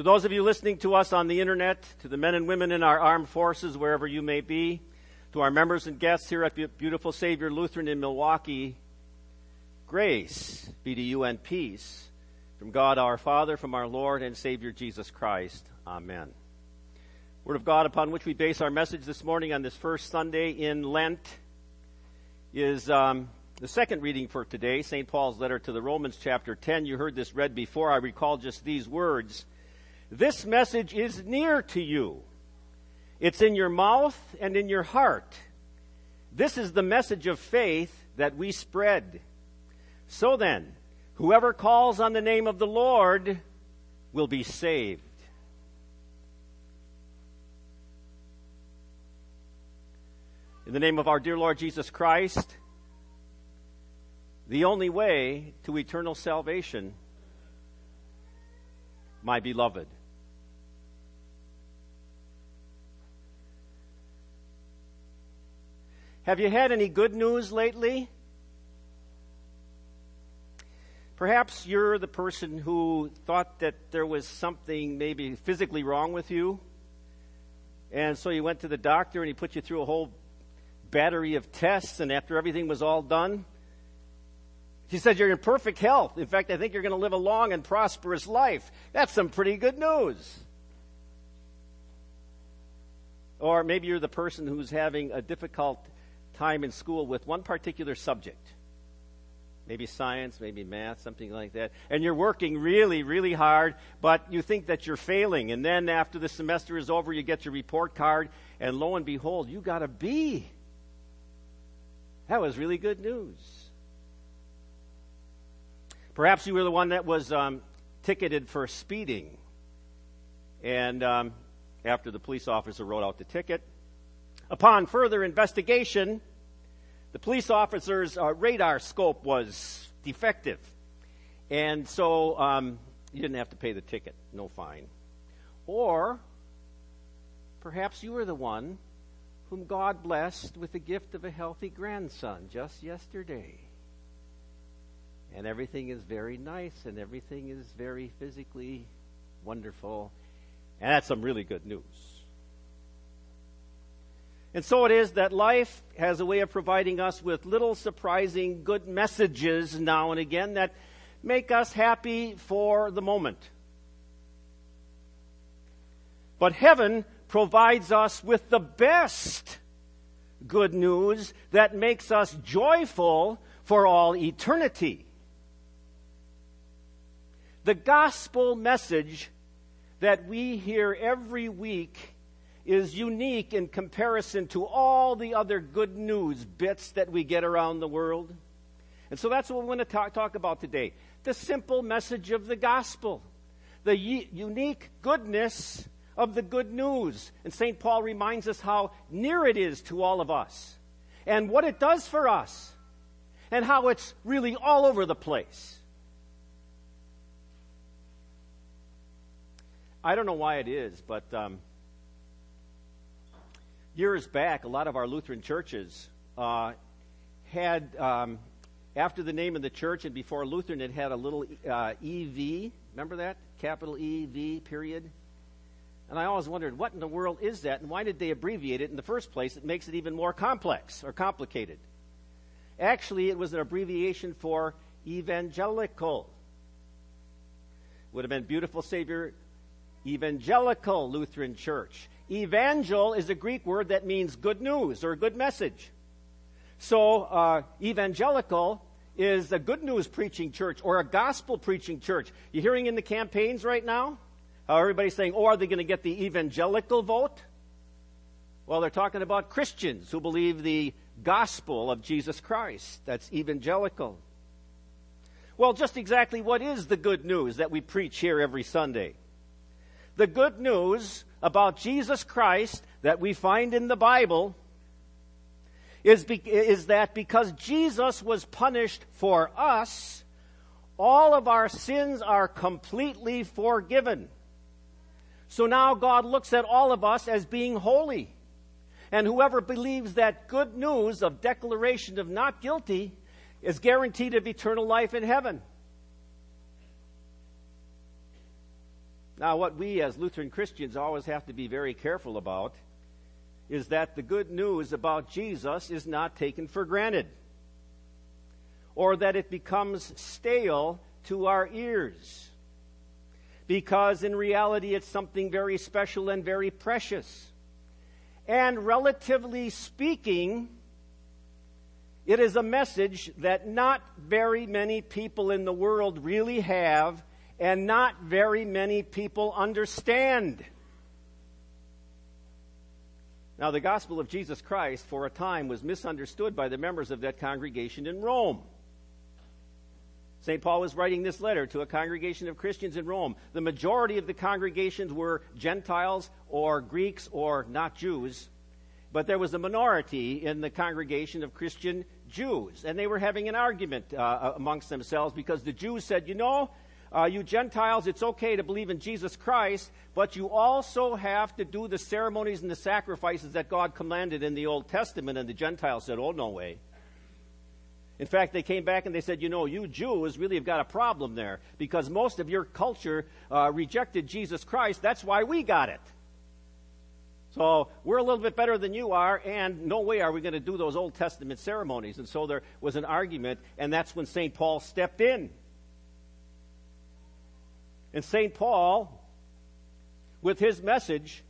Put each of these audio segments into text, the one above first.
To those of you listening to us on the internet, to the men and women in our armed forces, wherever you may be, to our members and guests here at Beautiful Savior Lutheran in Milwaukee, grace be to you and peace from God our Father, from our Lord and Savior Jesus Christ. Amen. Word of God upon which we base our message this morning on this first Sunday in Lent is um, the second reading for today, St. Paul's letter to the Romans, chapter 10. You heard this read before. I recall just these words. This message is near to you. It's in your mouth and in your heart. This is the message of faith that we spread. So then, whoever calls on the name of the Lord will be saved. In the name of our dear Lord Jesus Christ, the only way to eternal salvation, my beloved. Have you had any good news lately? Perhaps you're the person who thought that there was something maybe physically wrong with you. And so you went to the doctor and he put you through a whole battery of tests. And after everything was all done, he said, You're in perfect health. In fact, I think you're going to live a long and prosperous life. That's some pretty good news. Or maybe you're the person who's having a difficult time in school with one particular subject. Maybe science, maybe math, something like that. And you're working really, really hard, but you think that you're failing. And then after the semester is over, you get your report card, and lo and behold, you got a B. That was really good news. Perhaps you were the one that was um, ticketed for speeding. And um, after the police officer wrote out the ticket, upon further investigation, the police officer's uh, radar scope was defective. And so um, you didn't have to pay the ticket, no fine. Or perhaps you were the one whom God blessed with the gift of a healthy grandson just yesterday and everything is very nice and everything is very physically wonderful. And that's some really good news. And so it is that life has a way of providing us with little surprising good messages now and again that make us happy for the moment. But heaven provides us with the best good news that makes us joyful for all eternity. The gospel message that we hear every week is unique in comparison to all the other good news bits that we get around the world. And so that's what we want to talk, talk about today the simple message of the gospel, the unique goodness of the good news. And St. Paul reminds us how near it is to all of us, and what it does for us, and how it's really all over the place. I don't know why it is, but um, years back, a lot of our Lutheran churches uh, had, um, after the name of the church and before Lutheran, it had a little uh, EV. Remember that? Capital EV, period. And I always wondered, what in the world is that, and why did they abbreviate it in the first place? It makes it even more complex or complicated. Actually, it was an abbreviation for evangelical. Would have been beautiful Savior Evangelical Lutheran Church. Evangel is a Greek word that means good news or a good message. So, uh, evangelical is a good news preaching church or a gospel preaching church. You're hearing in the campaigns right now? How everybody's saying, oh, are they going to get the evangelical vote? Well, they're talking about Christians who believe the gospel of Jesus Christ. That's evangelical. Well, just exactly what is the good news that we preach here every Sunday? The good news about Jesus Christ that we find in the Bible is, be, is that because Jesus was punished for us, all of our sins are completely forgiven. So now God looks at all of us as being holy. And whoever believes that good news of declaration of not guilty is guaranteed of eternal life in heaven. Now, what we as Lutheran Christians always have to be very careful about is that the good news about Jesus is not taken for granted, or that it becomes stale to our ears. Because in reality, it's something very special and very precious. And relatively speaking, it is a message that not very many people in the world really have and not very many people understand. Now, the gospel of Jesus Christ for a time was misunderstood by the members of that congregation in Rome. St. Paul was writing this letter to a congregation of Christians in Rome. The majority of the congregations were Gentiles or Greeks or not Jews, but there was a minority in the congregation of Christian Jews. And they were having an argument uh, amongst themselves because the Jews said, you know, uh, you Gentiles, it's okay to believe in Jesus Christ, but you also have to do the ceremonies and the sacrifices that God commanded in the Old Testament. And the Gentiles said, oh, no way. In fact, they came back and they said, you know, you Jews really have got a problem there because most of your culture uh, rejected Jesus Christ. That's why we got it. So we're a little bit better than you are, and no way are we going to do those Old Testament ceremonies. And so there was an argument, and that's when St. Paul stepped in. And St. Paul, with his message,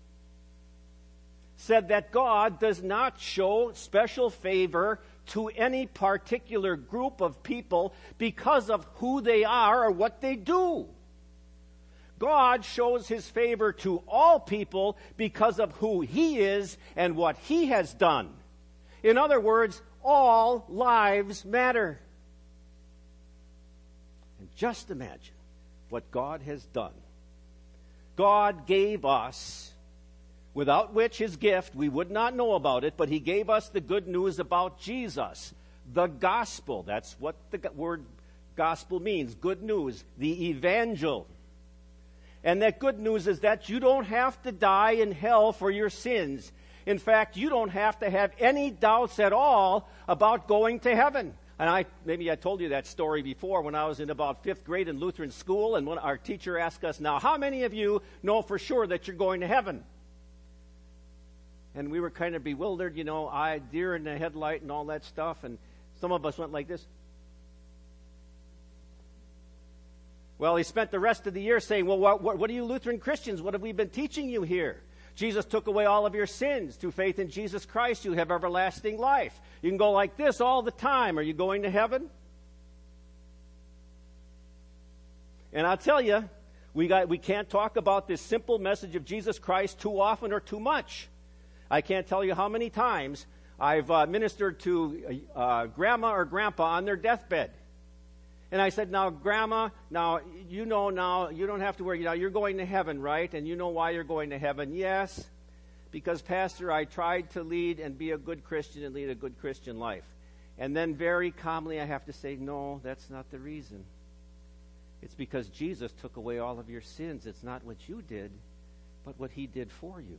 said that God does not show special favor to any particular group of people because of who they are or what they do. God shows his favor to all people because of who he is and what he has done. In other words, all lives matter. And just imagine what God has done. God gave us, without which his gift, we would not know about it, but he gave us the good news about Jesus, the gospel. That's what the word gospel means good news, the evangel. And that good news is that you don't have to die in hell for your sins. In fact, you don't have to have any doubts at all about going to heaven. And I maybe I told you that story before when I was in about fifth grade in Lutheran school, and when our teacher asked us, "Now, how many of you know for sure that you're going to heaven?" And we were kind of bewildered, you know, I deer in the headlight and all that stuff, and some of us went like this. Well, he spent the rest of the year saying, Well, what, what, what are you Lutheran Christians? What have we been teaching you here? Jesus took away all of your sins. Through faith in Jesus Christ, you have everlasting life. You can go like this all the time. Are you going to heaven? And I'll tell you, we, got, we can't talk about this simple message of Jesus Christ too often or too much. I can't tell you how many times I've uh, ministered to uh, grandma or grandpa on their deathbed. And I said, Now, Grandma, now, you know now, you don't have to worry. Now, you're going to heaven, right? And you know why you're going to heaven. Yes, because, Pastor, I tried to lead and be a good Christian and lead a good Christian life. And then, very calmly, I have to say, No, that's not the reason. It's because Jesus took away all of your sins. It's not what you did, but what He did for you.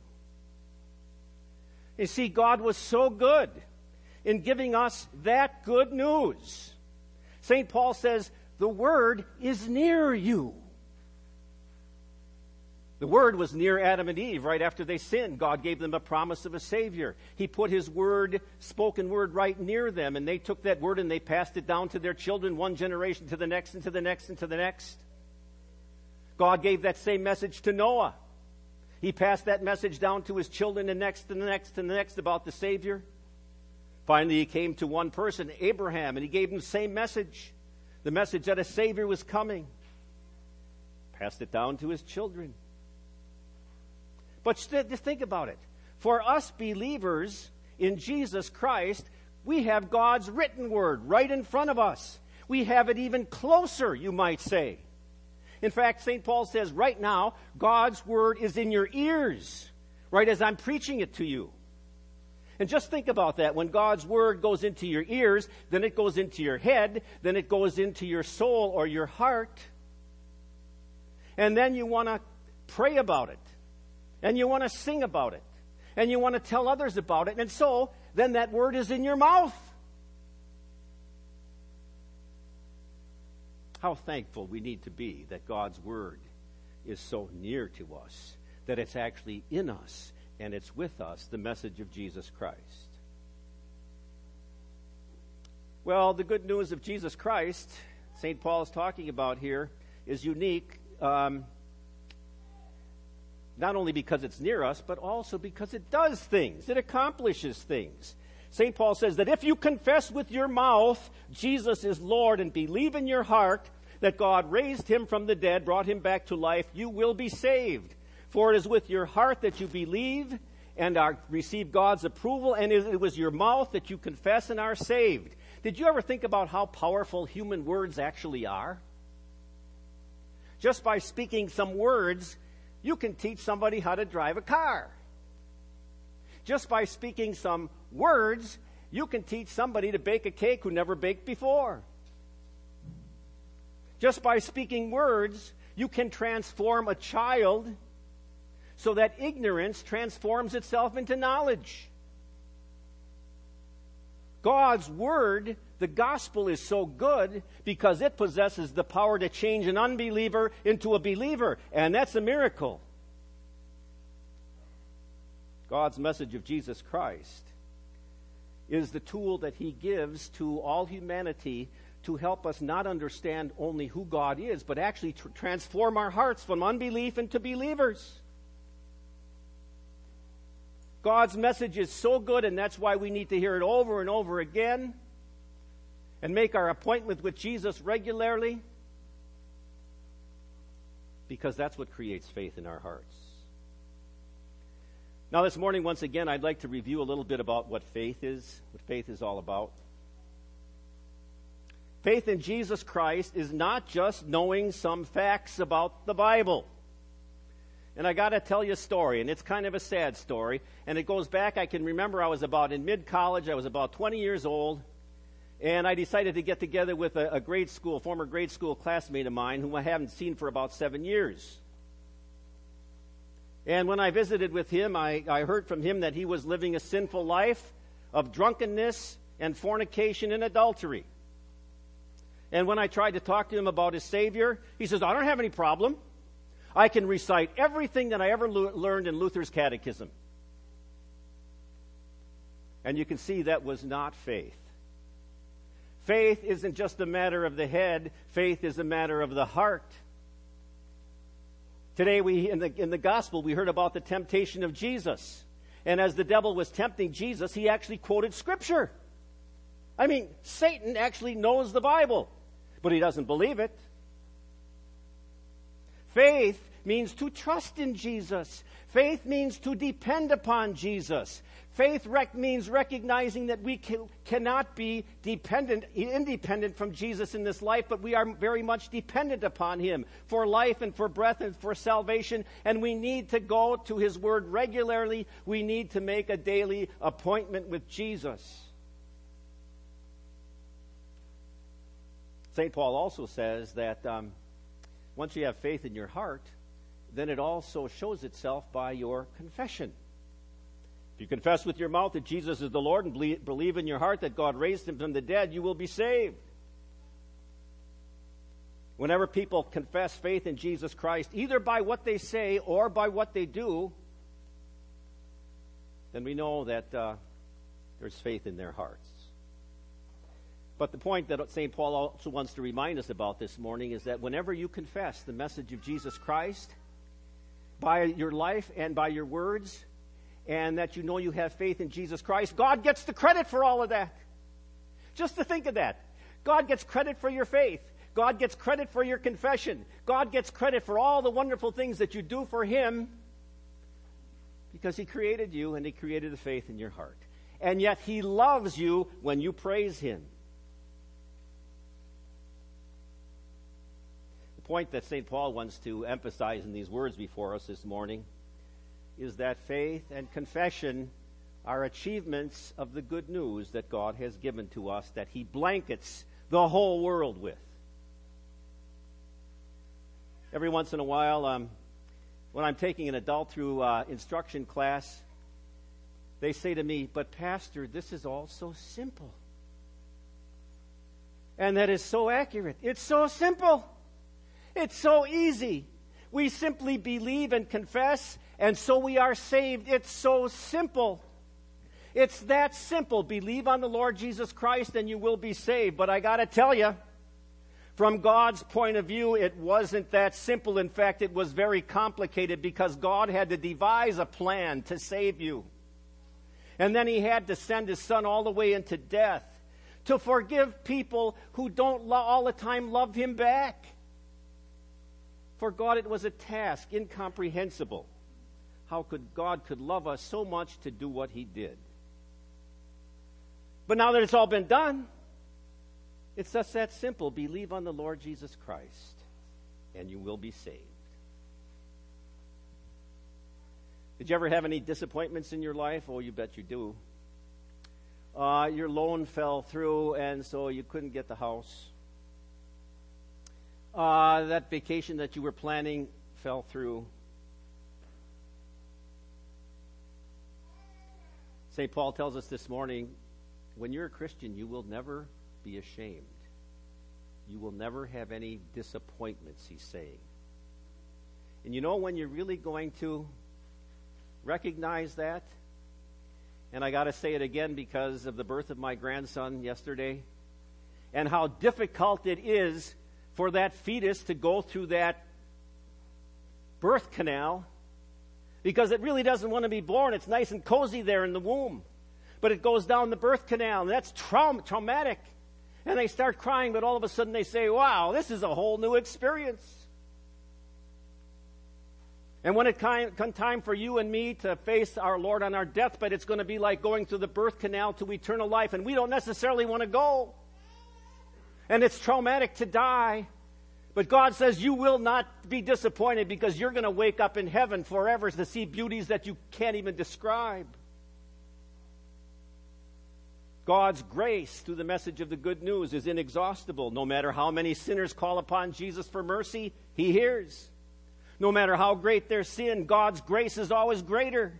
You see, God was so good in giving us that good news St. Paul says, the Word is near you. The Word was near Adam and Eve right after they sinned. God gave them a promise of a Savior. He put His Word, spoken Word, right near them, and they took that Word and they passed it down to their children, one generation to the next, and to the next, and to the next. God gave that same message to Noah. He passed that message down to his children, and next, and the next, and the next about the Savior. Finally, he came to one person, Abraham, and he gave him the same message the message that a Savior was coming. Passed it down to his children. But just think about it. For us believers in Jesus Christ, we have God's written word right in front of us. We have it even closer, you might say. In fact, St. Paul says right now, God's word is in your ears, right as I'm preaching it to you. And just think about that. When God's word goes into your ears, then it goes into your head, then it goes into your soul or your heart. And then you want to pray about it. And you want to sing about it. And you want to tell others about it. And so, then that word is in your mouth. How thankful we need to be that God's word is so near to us that it's actually in us and it's with us, the message of Jesus Christ. Well, the good news of Jesus Christ, St. Paul is talking about here, is unique. Um, not only because it's near us, but also because it does things, it accomplishes things. St. Paul says that if you confess with your mouth Jesus is Lord and believe in your heart that God raised him from the dead, brought him back to life, you will be saved. For it is with your heart that you believe and are, receive God's approval, and it was your mouth that you confess and are saved. Did you ever think about how powerful human words actually are? Just by speaking some words, you can teach somebody how to drive a car. Just by speaking some words, you can teach somebody to bake a cake who never baked before. Just by speaking words, you can transform a child so that ignorance transforms itself into knowledge. God's Word, the gospel, is so good because it possesses the power to change an unbeliever into a believer, and that's a miracle. God's message of Jesus Christ is the tool that He gives to all humanity to help us not understand only who God is, but actually tr- transform our hearts from unbelief into believers. God's message is so good, and that's why we need to hear it over and over again and make our appointment with Jesus regularly because that's what creates faith in our hearts. Now, this morning, once again, I'd like to review a little bit about what faith is, what faith is all about. Faith in Jesus Christ is not just knowing some facts about the Bible. And I got to tell you a story, and it's kind of a sad story. And it goes back, I can remember I was about in mid college, I was about 20 years old, and I decided to get together with a, a grade school, former grade school classmate of mine, whom I haven't seen for about seven years. And when I visited with him, I, I heard from him that he was living a sinful life of drunkenness and fornication and adultery. And when I tried to talk to him about his Savior, he says, I don't have any problem. I can recite everything that I ever le- learned in Luther's catechism. And you can see that was not faith. Faith isn't just a matter of the head, faith is a matter of the heart. Today, we, in, the, in the gospel, we heard about the temptation of Jesus. And as the devil was tempting Jesus, he actually quoted Scripture. I mean, Satan actually knows the Bible, but he doesn't believe it. Faith means to trust in Jesus. Faith means to depend upon Jesus. Faith rec- means recognizing that we can, cannot be dependent, independent from Jesus in this life, but we are very much dependent upon Him for life and for breath and for salvation. And we need to go to His Word regularly. We need to make a daily appointment with Jesus. St. Paul also says that um, once you have faith in your heart, then it also shows itself by your confession. If you confess with your mouth that Jesus is the Lord and believe in your heart that God raised him from the dead, you will be saved. Whenever people confess faith in Jesus Christ, either by what they say or by what they do, then we know that uh, there's faith in their hearts. But the point that St. Paul also wants to remind us about this morning is that whenever you confess the message of Jesus Christ, by your life and by your words, and that you know you have faith in Jesus Christ, God gets the credit for all of that. Just to think of that. God gets credit for your faith. God gets credit for your confession. God gets credit for all the wonderful things that you do for Him because He created you and He created the faith in your heart. And yet He loves you when you praise Him. The point that St. Paul wants to emphasize in these words before us this morning is that faith and confession are achievements of the good news that God has given to us, that He blankets the whole world with. Every once in a while, um, when I'm taking an adult through uh, instruction class, they say to me, But, Pastor, this is all so simple. And that is so accurate. It's so simple. It's so easy. We simply believe and confess, and so we are saved. It's so simple. It's that simple. Believe on the Lord Jesus Christ and you will be saved. But I got to tell you, from God's point of view, it wasn't that simple. In fact, it was very complicated because God had to devise a plan to save you. And then He had to send His Son all the way into death to forgive people who don't all the time love Him back. For God, it was a task incomprehensible. How could God could love us so much to do what He did? But now that it's all been done, it's just that simple. Believe on the Lord Jesus Christ, and you will be saved. Did you ever have any disappointments in your life? Oh, you bet you do. Uh, your loan fell through, and so you couldn't get the house. Uh, that vacation that you were planning fell through. St. Paul tells us this morning when you're a Christian, you will never be ashamed. You will never have any disappointments, he's saying. And you know when you're really going to recognize that? And I got to say it again because of the birth of my grandson yesterday and how difficult it is for that fetus to go through that birth canal because it really doesn't want to be born. It's nice and cozy there in the womb but it goes down the birth canal, and that's traum- traumatic. And they start crying, but all of a sudden they say, Wow, this is a whole new experience. And when it comes time for you and me to face our Lord on our deathbed, it's going to be like going through the birth canal to eternal life, and we don't necessarily want to go. And it's traumatic to die. But God says you will not be disappointed because you're going to wake up in heaven forever to see beauties that you can't even describe. God's grace through the message of the good news is inexhaustible. No matter how many sinners call upon Jesus for mercy, He hears. No matter how great their sin, God's grace is always greater.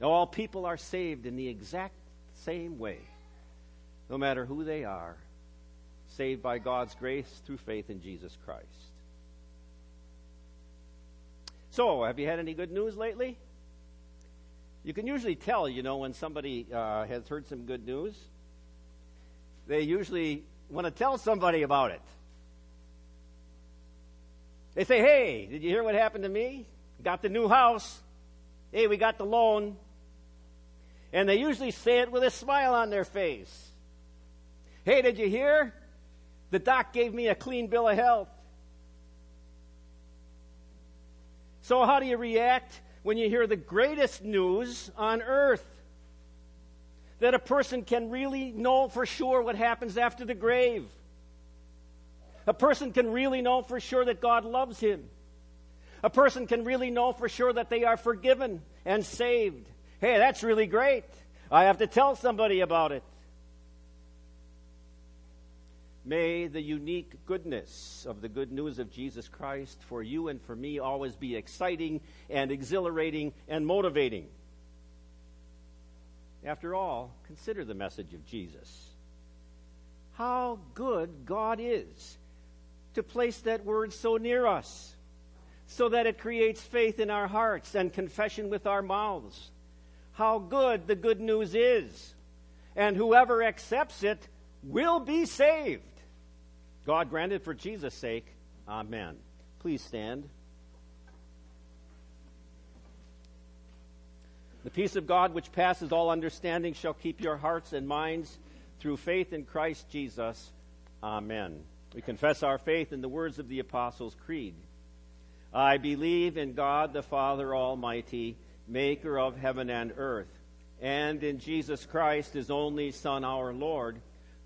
All people are saved in the exact same way, no matter who they are, saved by God's grace through faith in Jesus Christ. So, have you had any good news lately? You can usually tell, you know, when somebody uh, has heard some good news. They usually want to tell somebody about it. They say, hey, did you hear what happened to me? Got the new house. Hey, we got the loan. And they usually say it with a smile on their face. Hey, did you hear? The doc gave me a clean bill of health. So, how do you react when you hear the greatest news on earth that a person can really know for sure what happens after the grave. A person can really know for sure that God loves him. A person can really know for sure that they are forgiven and saved. Hey, that's really great. I have to tell somebody about it. May the unique goodness of the good news of Jesus Christ for you and for me always be exciting and exhilarating and motivating. After all, consider the message of Jesus. How good God is to place that word so near us, so that it creates faith in our hearts and confession with our mouths. How good the good news is. And whoever accepts it will be saved. God granted for Jesus' sake. Amen. Please stand. The peace of God, which passes all understanding, shall keep your hearts and minds through faith in Christ Jesus. Amen. We confess our faith in the words of the Apostles' Creed. I believe in God the Father Almighty, maker of heaven and earth, and in Jesus Christ, his only Son, our Lord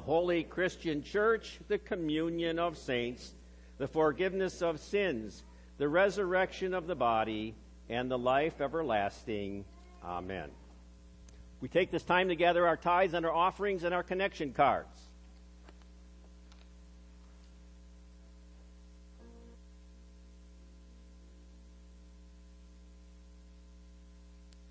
holy Christian church, the communion of saints, the forgiveness of sins, the resurrection of the body, and the life everlasting. Amen. We take this time to gather our tithes and our offerings and our connection cards.